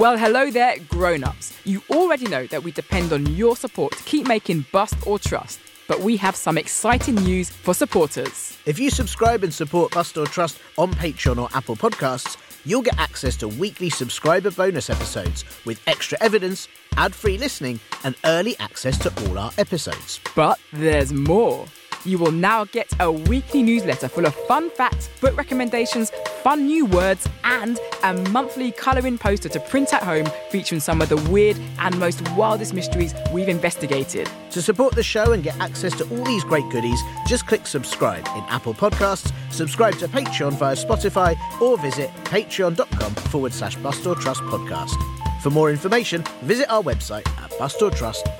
Well, hello there, grown ups. You already know that we depend on your support to keep making Bust or Trust, but we have some exciting news for supporters. If you subscribe and support Bust or Trust on Patreon or Apple Podcasts, you'll get access to weekly subscriber bonus episodes with extra evidence, ad free listening, and early access to all our episodes. But there's more. You will now get a weekly newsletter full of fun facts, book recommendations, fun new words, and a monthly colouring poster to print at home featuring some of the weird and most wildest mysteries we've investigated. To support the show and get access to all these great goodies, just click subscribe in Apple Podcasts, subscribe to Patreon via Spotify, or visit patreon.com forward slash Bust or Trust podcast. For more information, visit our website at bustortrust.com.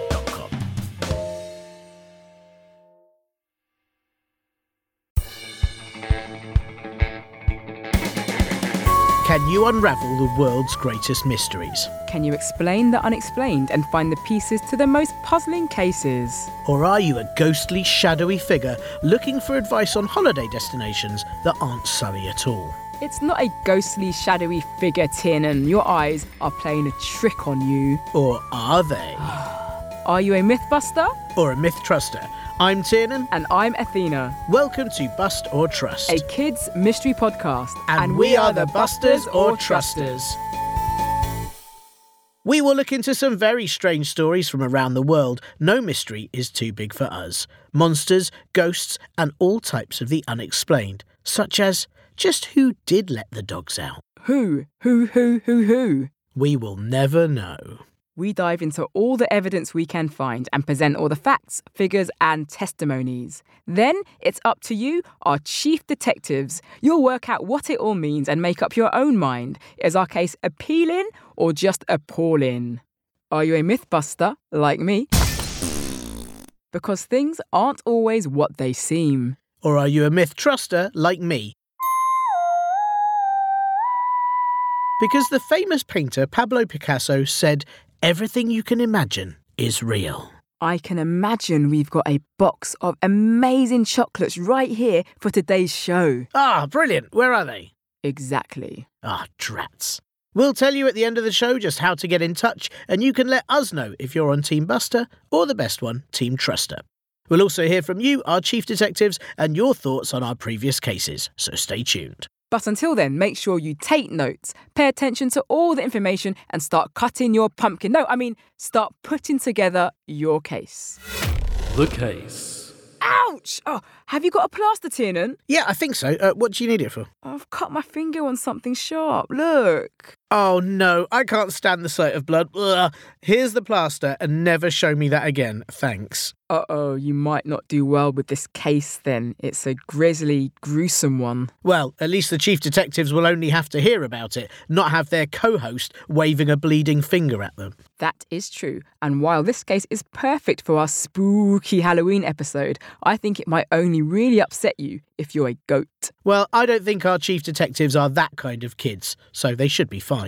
you unravel the world's greatest mysteries? Can you explain the unexplained and find the pieces to the most puzzling cases? Or are you a ghostly, shadowy figure looking for advice on holiday destinations that aren't Surrey at all? It's not a ghostly, shadowy figure, Tin, and your eyes are playing a trick on you. Or are they? Are you a mythbuster? Or a myth truster? I'm Tiernan. And I'm Athena. Welcome to Bust or Trust, a kids' mystery podcast. And, and we, we are the Busters or Trusters. We will look into some very strange stories from around the world. No mystery is too big for us. Monsters, ghosts, and all types of the unexplained, such as just who did let the dogs out? Who? Who, who, who, who? We will never know we dive into all the evidence we can find and present all the facts, figures, and testimonies. Then it's up to you, our chief detectives. You'll work out what it all means and make up your own mind. Is our case appealing or just appalling? Are you a mythbuster like me? Because things aren't always what they seem. Or are you a myth truster like me? Because the famous painter Pablo Picasso said Everything you can imagine is real. I can imagine we've got a box of amazing chocolates right here for today's show. Ah, brilliant. Where are they? Exactly. Ah, drats. We'll tell you at the end of the show just how to get in touch, and you can let us know if you're on Team Buster or the best one, Team Truster. We'll also hear from you, our chief detectives, and your thoughts on our previous cases, so stay tuned. But until then, make sure you take notes, pay attention to all the information, and start cutting your pumpkin. No, I mean, start putting together your case. The case. Ouch! Oh, have you got a plaster, Tiernan? Yeah, I think so. Uh, what do you need it for? I've cut my finger on something sharp. Look. Oh no, I can't stand the sight of blood. Ugh. Here's the plaster, and never show me that again. Thanks. Uh oh, you might not do well with this case then. It's a grisly, gruesome one. Well, at least the chief detectives will only have to hear about it, not have their co host waving a bleeding finger at them. That is true. And while this case is perfect for our spooky Halloween episode, I think it might only really upset you if you're a goat. Well, I don't think our chief detectives are that kind of kids, so they should be fine.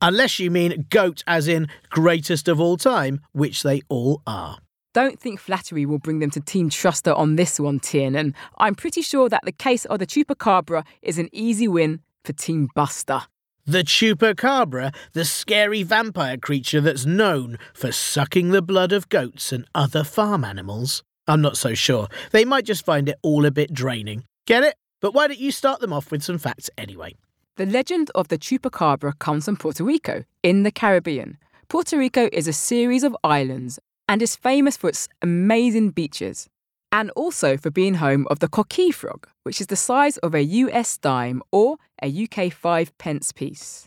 Unless you mean goat as in greatest of all time, which they all are. Don't think flattery will bring them to Team Truster on this one, Tiernan. I'm pretty sure that the case of the Chupacabra is an easy win for Team Buster. The Chupacabra, the scary vampire creature that's known for sucking the blood of goats and other farm animals? I'm not so sure. They might just find it all a bit draining. Get it? But why don't you start them off with some facts anyway? The legend of the Chupacabra comes from Puerto Rico, in the Caribbean. Puerto Rico is a series of islands and is famous for its amazing beaches, and also for being home of the coqui frog, which is the size of a US dime or a UK 5 pence piece.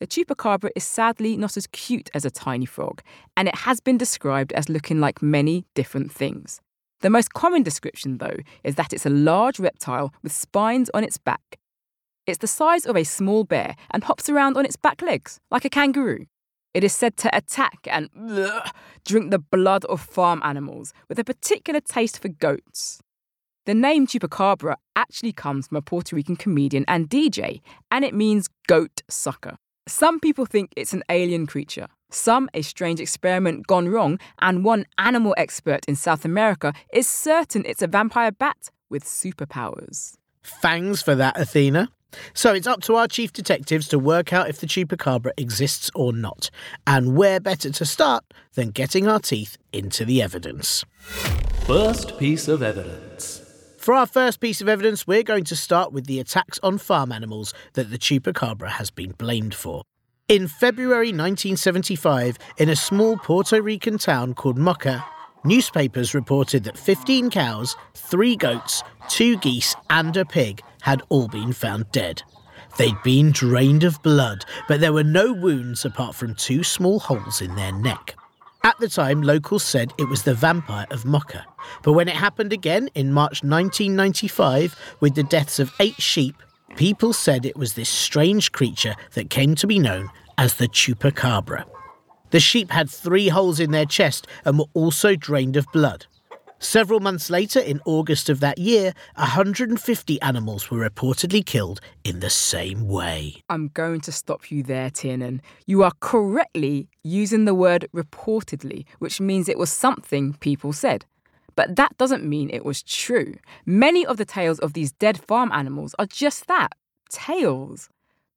The chupacabra is sadly not as cute as a tiny frog, and it has been described as looking like many different things. The most common description, though, is that it's a large reptile with spines on its back. It's the size of a small bear and hops around on its back legs, like a kangaroo. It is said to attack and ugh, drink the blood of farm animals with a particular taste for goats. The name Chupacabra actually comes from a Puerto Rican comedian and DJ, and it means goat sucker. Some people think it's an alien creature, some a strange experiment gone wrong, and one animal expert in South America is certain it's a vampire bat with superpowers. Fangs for that, Athena. So it's up to our chief detectives to work out if the chupacabra exists or not. And where better to start than getting our teeth into the evidence? First piece of evidence. For our first piece of evidence, we're going to start with the attacks on farm animals that the chupacabra has been blamed for. In February 1975, in a small Puerto Rican town called Moca, newspapers reported that 15 cows, 3 goats, 2 geese, and a pig had all been found dead. They'd been drained of blood, but there were no wounds apart from two small holes in their neck. At the time, locals said it was the vampire of Moca. But when it happened again in March 1995, with the deaths of eight sheep, people said it was this strange creature that came to be known as the chupacabra. The sheep had three holes in their chest and were also drained of blood. Several months later, in August of that year, 150 animals were reportedly killed in the same way. I'm going to stop you there, Tiernan. You are correctly using the word reportedly, which means it was something people said. But that doesn't mean it was true. Many of the tales of these dead farm animals are just that tales.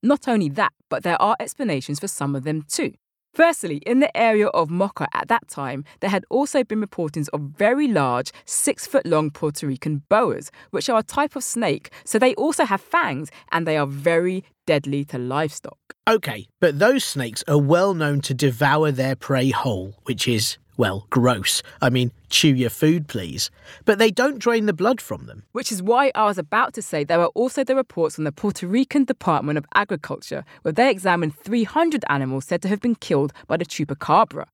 Not only that, but there are explanations for some of them too. Firstly, in the area of Moca at that time, there had also been reportings of very large, six foot long Puerto Rican boas, which are a type of snake, so they also have fangs and they are very deadly to livestock. Okay, but those snakes are well known to devour their prey whole, which is well, gross. I mean, chew your food, please. But they don't drain the blood from them. Which is why I was about to say there are also the reports from the Puerto Rican Department of Agriculture, where they examined 300 animals said to have been killed by the chupacabra.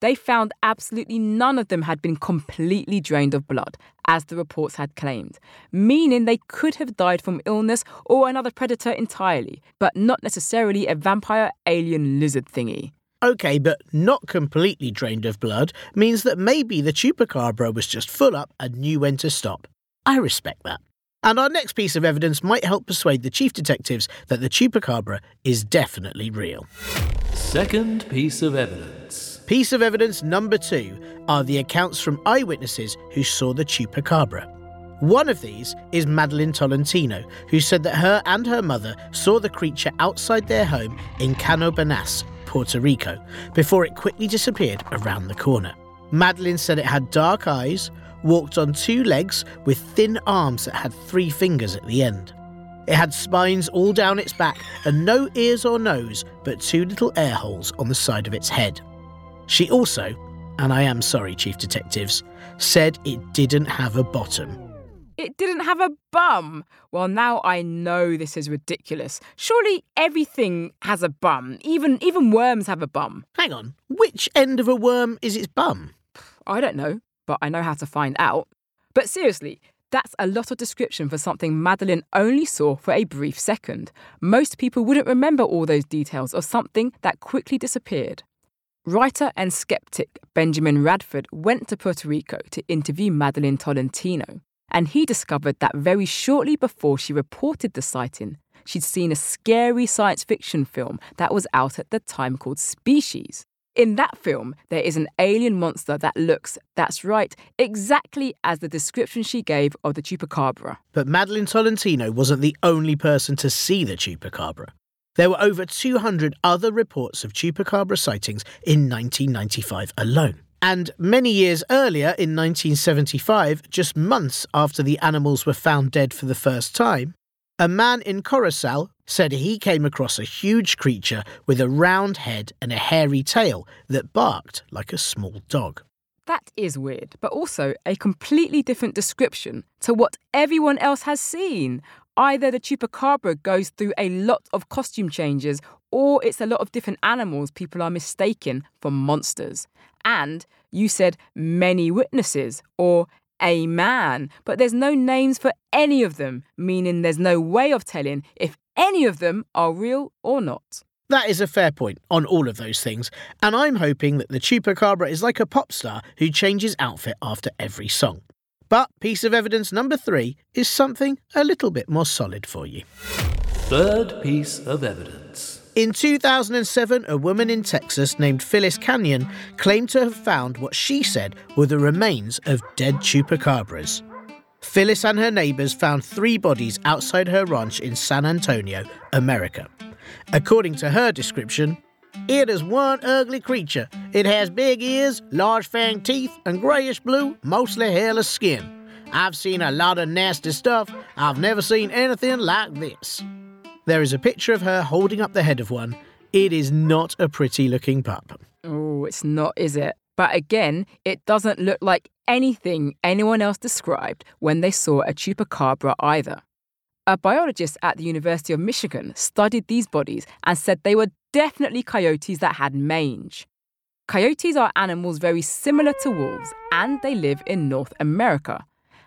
They found absolutely none of them had been completely drained of blood, as the reports had claimed, meaning they could have died from illness or another predator entirely, but not necessarily a vampire alien lizard thingy. Okay, but not completely drained of blood means that maybe the chupacabra was just full up and knew when to stop. I respect that. And our next piece of evidence might help persuade the chief detectives that the chupacabra is definitely real. Second piece of evidence. Piece of evidence number two are the accounts from eyewitnesses who saw the chupacabra. One of these is Madeline Tolentino, who said that her and her mother saw the creature outside their home in Canóvanas Puerto Rico, before it quickly disappeared around the corner. Madeline said it had dark eyes, walked on two legs with thin arms that had three fingers at the end. It had spines all down its back and no ears or nose, but two little air holes on the side of its head. She also, and I am sorry, Chief Detectives, said it didn't have a bottom. It didn't have a bum. Well, now I know this is ridiculous. Surely everything has a bum. Even even worms have a bum. Hang on, which end of a worm is its bum? I don't know, but I know how to find out. But seriously, that's a lot of description for something Madeline only saw for a brief second. Most people wouldn't remember all those details of something that quickly disappeared. Writer and skeptic Benjamin Radford went to Puerto Rico to interview Madeline Tolentino and he discovered that very shortly before she reported the sighting, she'd seen a scary science fiction film that was out at the time called Species. In that film, there is an alien monster that looks, that's right, exactly as the description she gave of the chupacabra. But Madeline Tolentino wasn't the only person to see the chupacabra. There were over 200 other reports of chupacabra sightings in 1995 alone. And many years earlier, in 1975, just months after the animals were found dead for the first time, a man in Corozal said he came across a huge creature with a round head and a hairy tail that barked like a small dog. That is weird, but also a completely different description to what everyone else has seen. Either the chupacabra goes through a lot of costume changes, or it's a lot of different animals people are mistaken for monsters. And you said many witnesses or a man, but there's no names for any of them, meaning there's no way of telling if any of them are real or not. That is a fair point on all of those things, and I'm hoping that the Chupacabra is like a pop star who changes outfit after every song. But piece of evidence number three is something a little bit more solid for you. Third piece of evidence. In 2007, a woman in Texas named Phyllis Canion claimed to have found what she said were the remains of dead chupacabras. Phyllis and her neighbours found three bodies outside her ranch in San Antonio, America. According to her description, it is one ugly creature. It has big ears, large fang teeth, and grayish blue, mostly hairless skin. I've seen a lot of nasty stuff. I've never seen anything like this. There is a picture of her holding up the head of one. It is not a pretty looking pup. Oh, it's not, is it? But again, it doesn't look like anything anyone else described when they saw a chupacabra either. A biologist at the University of Michigan studied these bodies and said they were definitely coyotes that had mange. Coyotes are animals very similar to wolves and they live in North America.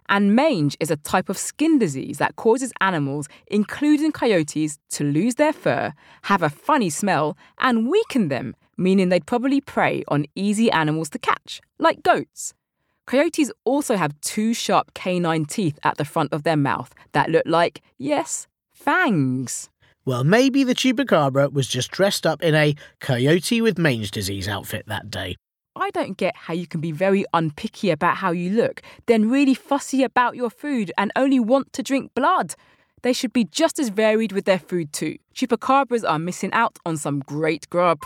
And mange is a type of skin disease that causes animals, including coyotes, to lose their fur, have a funny smell, and weaken them, meaning they'd probably prey on easy animals to catch, like goats. Coyotes also have two sharp canine teeth at the front of their mouth that look like, yes, fangs. Well, maybe the chupacabra was just dressed up in a coyote with mange disease outfit that day. I don't get how you can be very unpicky about how you look, then really fussy about your food and only want to drink blood. They should be just as varied with their food too. Chupacabras are missing out on some great grub.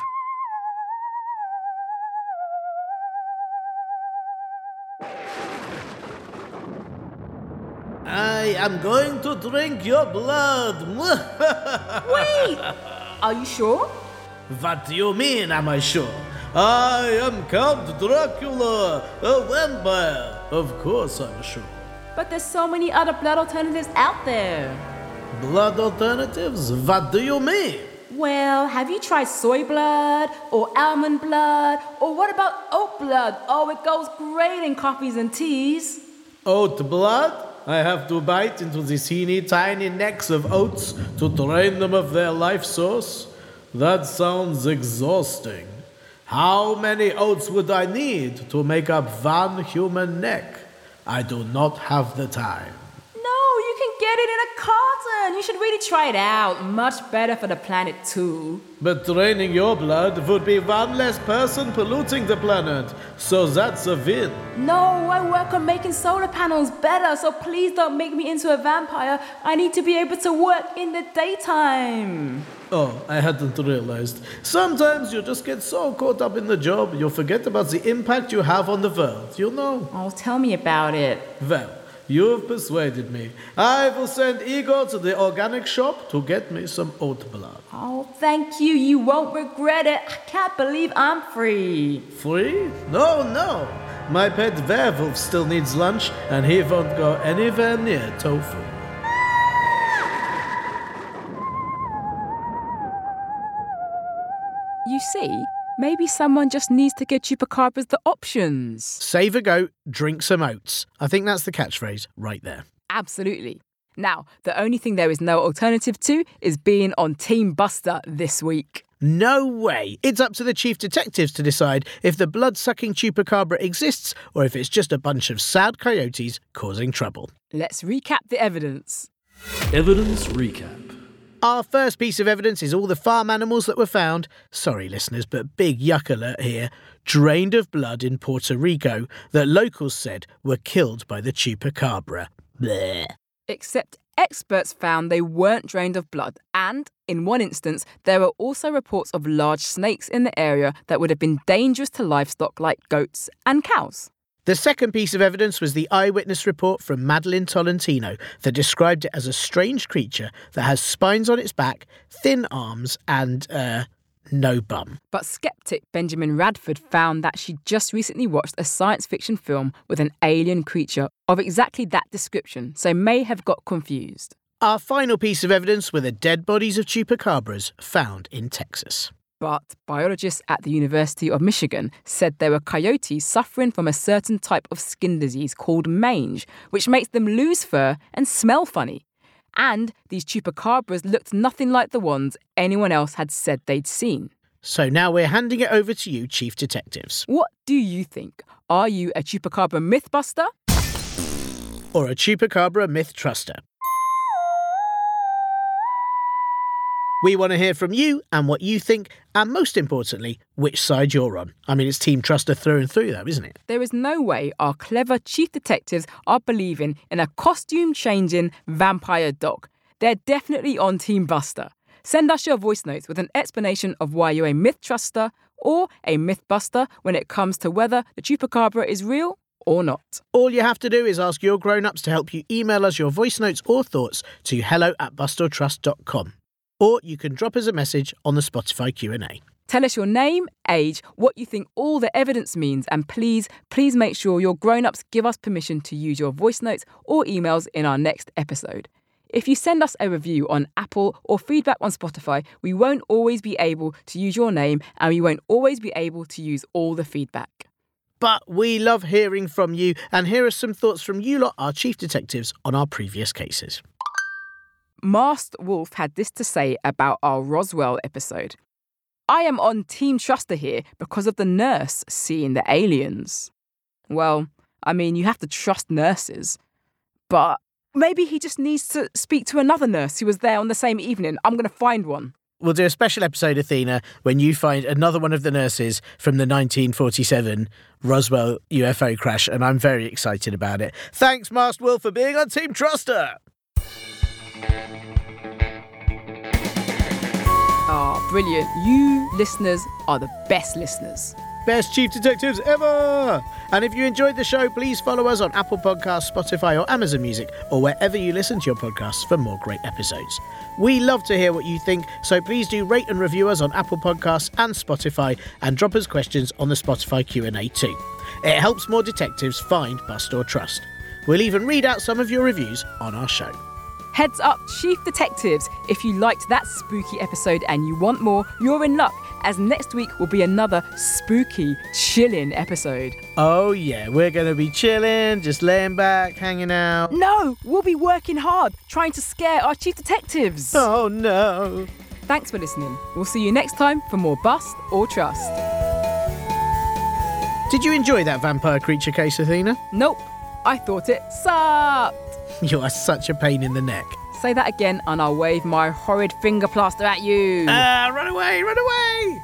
I am going to drink your blood. Wait! Are you sure? What do you mean, am I sure? I am Count Dracula, a vampire. Of course I'm sure. But there's so many other blood alternatives out there. Blood alternatives? What do you mean? Well, have you tried soy blood or almond blood? Or what about oat blood? Oh, it goes great in coffees and teas. Oat blood? I have to bite into the teeny tiny necks of oats to drain them of their life source? That sounds exhausting. How many oats would I need to make up one human neck? I do not have the time. No, you can get it in a carton. You should really try it out. Much better for the planet, too. But draining your blood would be one less person polluting the planet, so that's a win. No, I work on making solar panels better, so please don't make me into a vampire. I need to be able to work in the daytime. Oh, I hadn't realized. Sometimes you just get so caught up in the job, you forget about the impact you have on the world, you know? Oh, tell me about it. Well, you've persuaded me. I will send Igor to the organic shop to get me some oat blood. Oh, thank you. You won't regret it. I can't believe I'm free. Free? No, no. My pet werewolf still needs lunch, and he won't go anywhere near tofu. You see, maybe someone just needs to give chupacabras the options. Save a goat, drink some oats. I think that's the catchphrase right there. Absolutely. Now, the only thing there is no alternative to is being on Team Buster this week. No way! It's up to the chief detectives to decide if the blood sucking chupacabra exists or if it's just a bunch of sad coyotes causing trouble. Let's recap the evidence. Evidence recap. Our first piece of evidence is all the farm animals that were found, sorry listeners, but big yuck alert here, drained of blood in Puerto Rico that locals said were killed by the chupacabra. Bleh. Except experts found they weren't drained of blood, and in one instance, there were also reports of large snakes in the area that would have been dangerous to livestock like goats and cows. The second piece of evidence was the eyewitness report from Madeline Tolentino that described it as a strange creature that has spines on its back, thin arms, and, uh, no bum. But skeptic Benjamin Radford found that she just recently watched a science fiction film with an alien creature of exactly that description, so may have got confused. Our final piece of evidence were the dead bodies of chupacabras found in Texas. But biologists at the University of Michigan said there were coyotes suffering from a certain type of skin disease called mange, which makes them lose fur and smell funny. And these chupacabras looked nothing like the ones anyone else had said they'd seen. So now we're handing it over to you, Chief Detectives. What do you think? Are you a chupacabra mythbuster? Or a chupacabra myth truster. We want to hear from you and what you think, and most importantly, which side you're on. I mean, it's Team Truster through and through, though, isn't it? There is no way our clever chief detectives are believing in a costume changing vampire dog. They're definitely on Team Buster. Send us your voice notes with an explanation of why you're a myth truster or a myth buster when it comes to whether the chupacabra is real or not. All you have to do is ask your grown ups to help you email us your voice notes or thoughts to hello at bustortrust.com. Or you can drop us a message on the Spotify Q&A. Tell us your name, age, what you think all the evidence means, and please, please make sure your grown ups give us permission to use your voice notes or emails in our next episode. If you send us a review on Apple or feedback on Spotify, we won't always be able to use your name and we won't always be able to use all the feedback. But we love hearing from you, and here are some thoughts from you lot, our chief detectives, on our previous cases. Masked Wolf had this to say about our Roswell episode. I am on Team Truster here because of the nurse seeing the aliens. Well, I mean, you have to trust nurses, but maybe he just needs to speak to another nurse who was there on the same evening. I'm going to find one. We'll do a special episode, Athena, when you find another one of the nurses from the 1947 Roswell UFO crash, and I'm very excited about it. Thanks, Masked Wolf, for being on Team Truster. Ah, brilliant. You listeners are the best listeners. Best chief detectives ever! And if you enjoyed the show, please follow us on Apple Podcasts, Spotify, or Amazon Music, or wherever you listen to your podcasts for more great episodes. We love to hear what you think, so please do rate and review us on Apple Podcasts and Spotify, and drop us questions on the Spotify Q&A too. It helps more detectives find Bust or Trust. We'll even read out some of your reviews on our show. Heads up, Chief Detectives! If you liked that spooky episode and you want more, you're in luck, as next week will be another spooky, chilling episode. Oh yeah, we're going to be chilling, just laying back, hanging out. No, we'll be working hard, trying to scare our Chief Detectives. Oh no. Thanks for listening. We'll see you next time for more Bust or Trust. Did you enjoy that vampire creature case, Athena? Nope, I thought it sucked. You are such a pain in the neck. Say that again and I'll wave my horrid finger plaster at you. Ah, run away, run away!